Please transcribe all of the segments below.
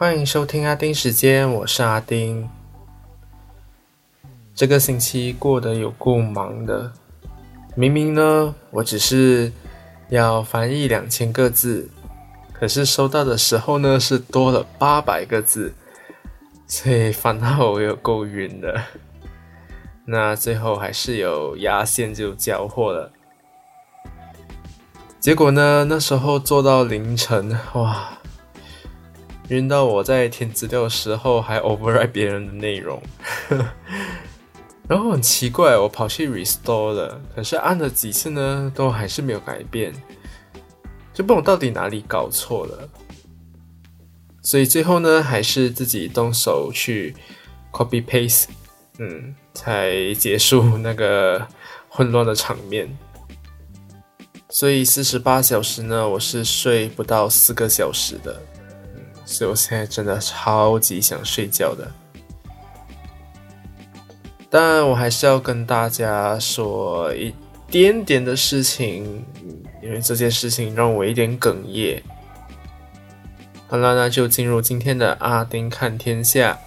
欢迎收听阿丁时间，我是阿丁。这个星期过得有够忙的，明明呢，我只是要翻译两千个字，可是收到的时候呢，是多了八百个字，所以翻到我有够晕的。那最后还是有压线就交货了。结果呢？那时候做到凌晨，哇，晕到我在填资料的时候还 overwrite 别人的内容，然后很奇怪，我跑去 restore 了，可是按了几次呢，都还是没有改变，就不懂到底哪里搞错了。所以最后呢，还是自己动手去 copy paste，嗯，才结束那个混乱的场面。所以四十八小时呢，我是睡不到四个小时的，所以我现在真的超级想睡觉的。但我还是要跟大家说一点点的事情，因为这件事情让我有点哽咽。好了，那就进入今天的阿丁看天下。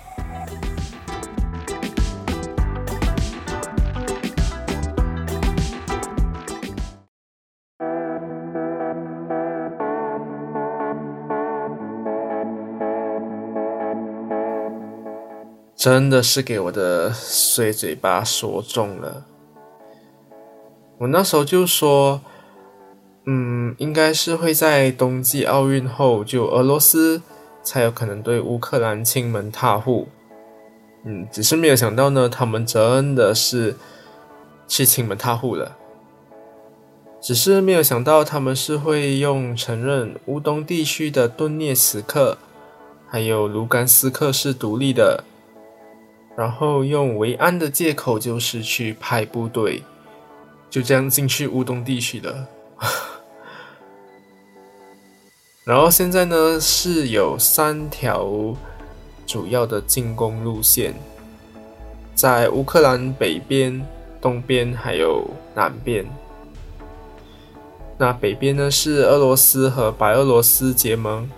真的是给我的碎嘴巴说中了。我那时候就说，嗯，应该是会在冬季奥运后，就俄罗斯才有可能对乌克兰亲门踏户。嗯，只是没有想到呢，他们真的是去亲门踏户了。只是没有想到他们是会用承认乌东地区的顿涅茨克还有卢甘斯克是独立的。然后用维安的借口，就是去派部队，就这样进去乌东地区了。然后现在呢，是有三条主要的进攻路线，在乌克兰北边、东边还有南边。那北边呢是俄罗斯和白俄罗斯结盟，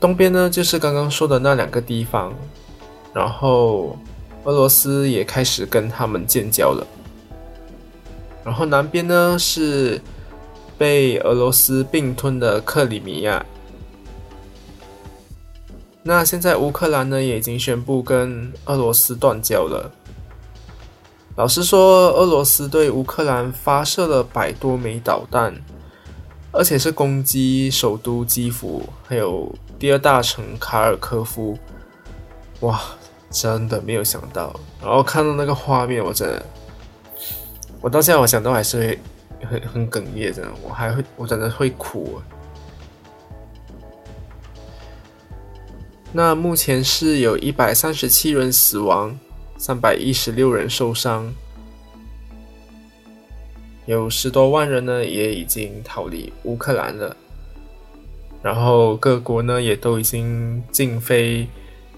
东边呢就是刚刚说的那两个地方。然后，俄罗斯也开始跟他们建交了。然后南边呢是被俄罗斯并吞的克里米亚。那现在乌克兰呢也已经宣布跟俄罗斯断交了。老实说，俄罗斯对乌克兰发射了百多枚导弹，而且是攻击首都基辅，还有第二大城卡尔科夫。哇！真的没有想到，然后看到那个画面，我真的，我到现在我想到还是会很很哽咽，真的，我还会，我真的会哭。那目前是有一百三十七人死亡，三百一十六人受伤，有十多万人呢也已经逃离乌克兰了，然后各国呢也都已经禁飞。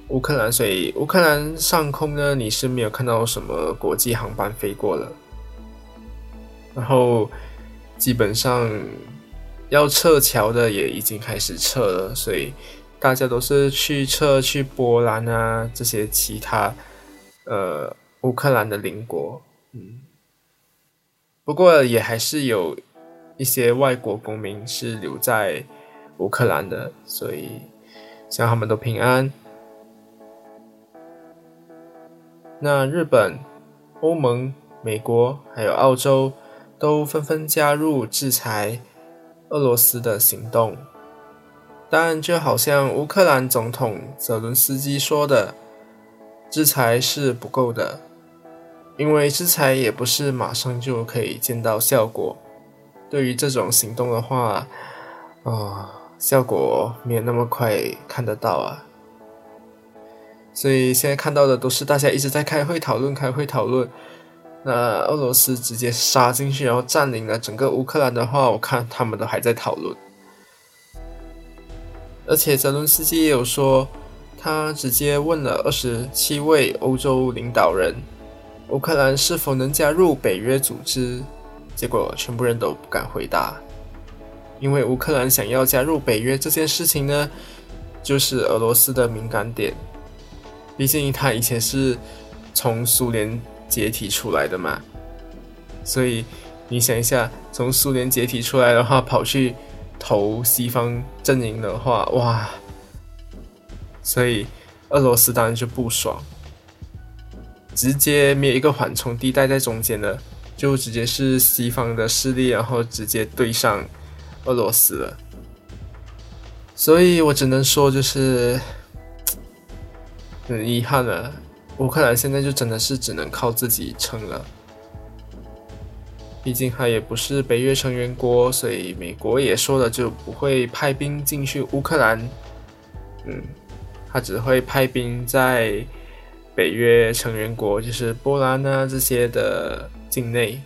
乌克兰，所以乌克兰上空呢，你是没有看到什么国际航班飞过了。然后基本上要撤侨的也已经开始撤了，所以大家都是去撤去波兰啊这些其他呃乌克兰的邻国。嗯，不过也还是有一些外国公民是留在乌克兰的，所以希望他们都平安。那日本、欧盟、美国还有澳洲都纷纷加入制裁俄罗斯的行动，但就好像乌克兰总统泽伦斯基说的，制裁是不够的，因为制裁也不是马上就可以见到效果。对于这种行动的话，啊，效果没有那么快看得到啊。所以现在看到的都是大家一直在开会讨论，开会讨论。那俄罗斯直接杀进去，然后占领了整个乌克兰的话，我看他们都还在讨论。而且泽伦斯基也有说，他直接问了二十七位欧洲领导人，乌克兰是否能加入北约组织，结果全部人都不敢回答，因为乌克兰想要加入北约这件事情呢。就是俄罗斯的敏感点，毕竟他以前是从苏联解体出来的嘛，所以你想一下，从苏联解体出来的话，跑去投西方阵营的话，哇，所以俄罗斯当然就不爽，直接没有一个缓冲地带在中间了，就直接是西方的势力，然后直接对上俄罗斯了。所以我只能说，就是很遗憾了，乌克兰现在就真的是只能靠自己撑了。毕竟他也不是北约成员国，所以美国也说了，就不会派兵进去乌克兰。嗯，他只会派兵在北约成员国，就是波兰啊这些的境内。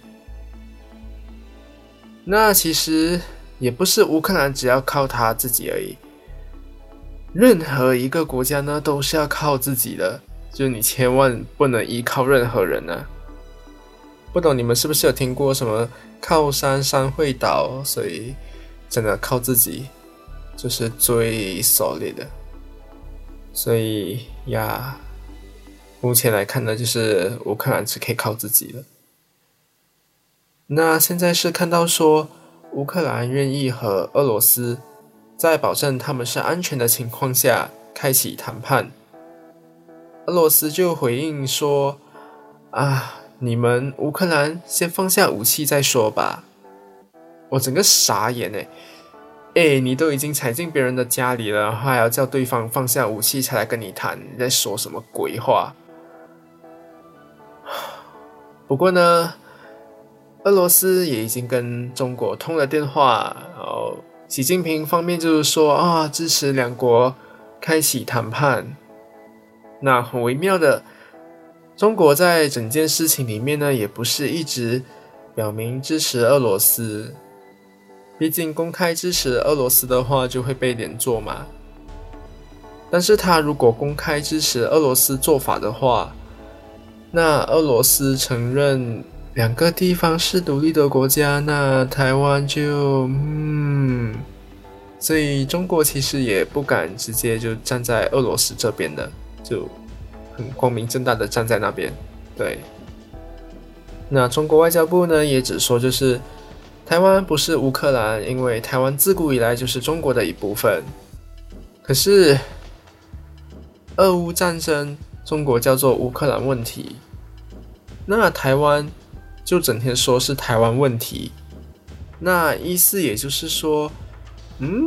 那其实。也不是乌克兰只要靠他自己而已，任何一个国家呢都是要靠自己的，就是你千万不能依靠任何人呢。不懂你们是不是有听过什么靠山山会倒，所以真的靠自己就是最 solid 的。所以呀，目前来看呢，就是乌克兰只可以靠自己了。那现在是看到说。乌克兰愿意和俄罗斯在保证他们是安全的情况下开启谈判。俄罗斯就回应说：“啊，你们乌克兰先放下武器再说吧。”我整个傻眼哎！哎，你都已经踩进别人的家里了，还要叫对方放下武器才来跟你谈？你在说什么鬼话？不过呢。俄罗斯也已经跟中国通了电话，然后习近平方面就是说啊，支持两国开启谈判。那很微妙的，中国在整件事情里面呢，也不是一直表明支持俄罗斯，毕竟公开支持俄罗斯的话就会被连坐嘛。但是他如果公开支持俄罗斯做法的话，那俄罗斯承认。两个地方是独立的国家，那台湾就嗯，所以中国其实也不敢直接就站在俄罗斯这边的，就很光明正大的站在那边。对，那中国外交部呢也只说就是台湾不是乌克兰，因为台湾自古以来就是中国的一部分。可是俄乌战争，中国叫做乌克兰问题，那台湾。就整天说是台湾问题，那意思也就是说，嗯，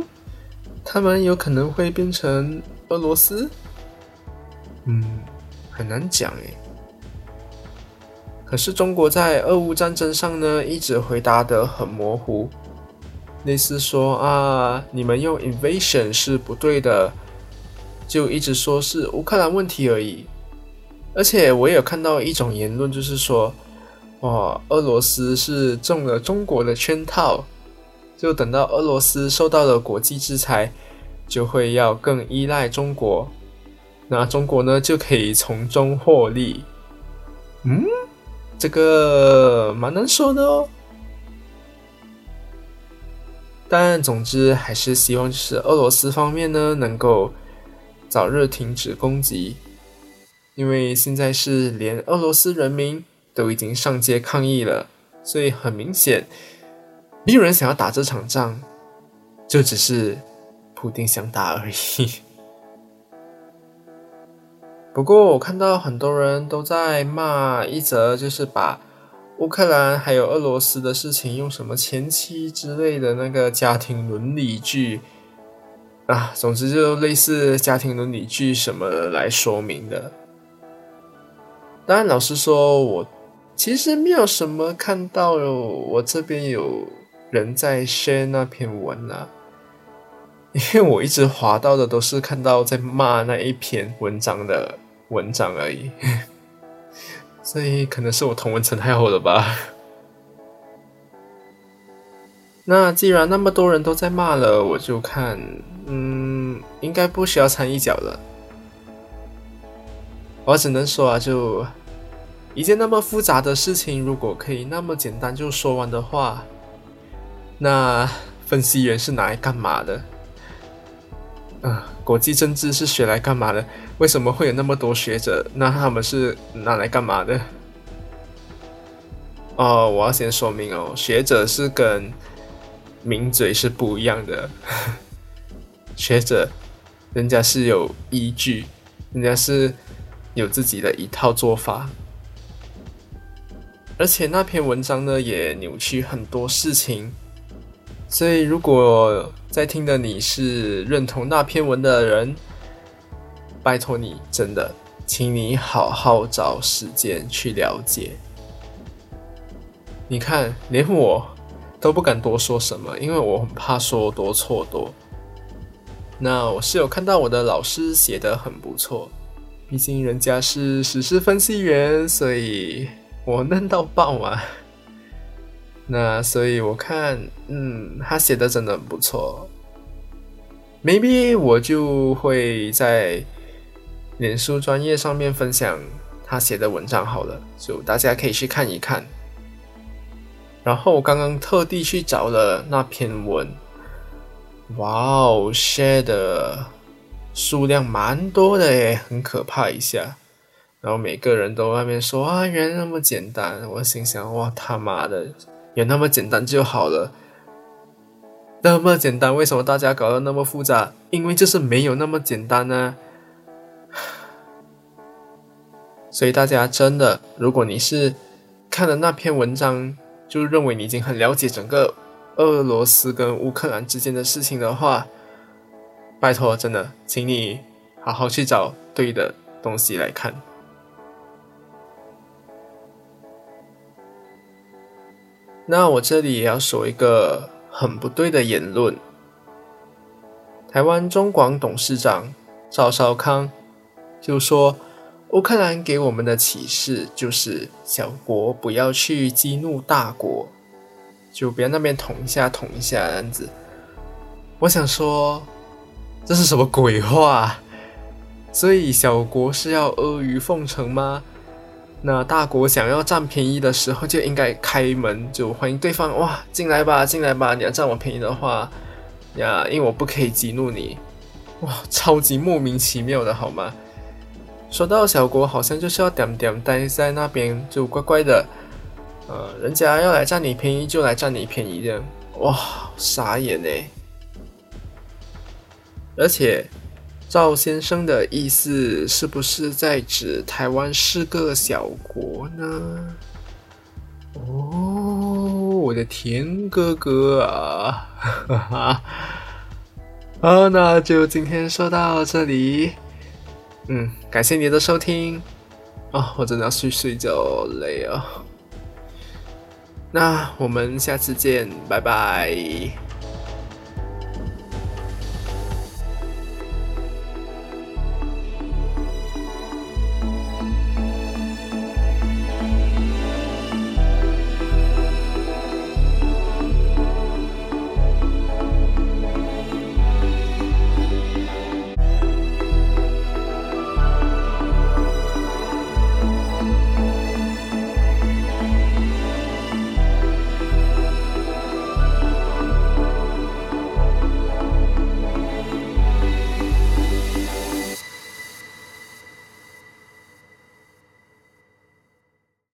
他们有可能会变成俄罗斯，嗯，很难讲诶。可是中国在俄乌战争上呢，一直回答的很模糊，类似说啊，你们用 invasion 是不对的，就一直说是乌克兰问题而已。而且我也有看到一种言论，就是说。哇，俄罗斯是中了中国的圈套，就等到俄罗斯受到了国际制裁，就会要更依赖中国，那中国呢就可以从中获利。嗯，这个蛮难说的哦。但总之还是希望就是俄罗斯方面呢能够早日停止攻击，因为现在是连俄罗斯人民。都已经上街抗议了，所以很明显，没有人想要打这场仗，就只是普丁想打而已。不过我看到很多人都在骂一则，就是把乌克兰还有俄罗斯的事情用什么前妻之类的那个家庭伦理剧啊，总之就类似家庭伦理剧什么来说明的。当然，老实说，我。其实没有什么看到我这边有人在 share 那篇文啊，因为我一直滑到的都是看到在骂那一篇文章的文章而已，所以可能是我同文层太厚了吧。那既然那么多人都在骂了，我就看，嗯，应该不需要掺一脚了。我只能说啊，就。一件那么复杂的事情，如果可以那么简单就说完的话，那分析员是拿来干嘛的？啊，国际政治是学来干嘛的？为什么会有那么多学者？那他们是拿来干嘛的？哦，我要先说明哦，学者是跟名嘴是不一样的。学者，人家是有依据，人家是有自己的一套做法，而且那篇文章呢也扭曲很多事情。所以，如果在听的你是认同那篇文的人，拜托你，真的，请你好好找时间去了解。你看，连我都不敢多说什么，因为我很怕说多错多。那我是有看到我的老师写的很不错，毕竟人家是史诗分析员，所以我嫩到爆嘛。那所以我看，嗯，他写的真的很不错。Maybe 我就会在脸书专业上面分享他写的文章好了，就大家可以去看一看。然后我刚刚特地去找了那篇文，哇哦，share 的数量蛮多的耶，很可怕一下。然后每个人都外面说啊，原来那么简单，我心想哇他妈的！有那么简单就好了，那么简单，为什么大家搞得那么复杂？因为就是没有那么简单呢。所以大家真的，如果你是看了那篇文章，就认为你已经很了解整个俄罗斯跟乌克兰之间的事情的话，拜托，真的，请你好好去找对的东西来看。那我这里也要说一个很不对的言论。台湾中广董事长赵少康就说：“乌克兰给我们的启示就是小国不要去激怒大国，就别那边捅一下捅一下这样子。”我想说，这是什么鬼话？所以小国是要阿谀奉承吗？那大国想要占便宜的时候，就应该开门就欢迎对方哇，进来吧，进来吧！你要占我便宜的话，呀，因为我不可以激怒你，哇，超级莫名其妙的好吗？说到小国，好像就是要点点待在那边，就乖乖的，呃，人家要来占你便宜就来占你便宜的，哇，傻眼呢！而且。赵先生的意思是不是在指台湾是个小国呢？哦，我的田哥哥啊！哈哈，好，那就今天说到这里。嗯，感谢你的收听。哦，我真的要去睡觉，累啊。那我们下次见，拜拜。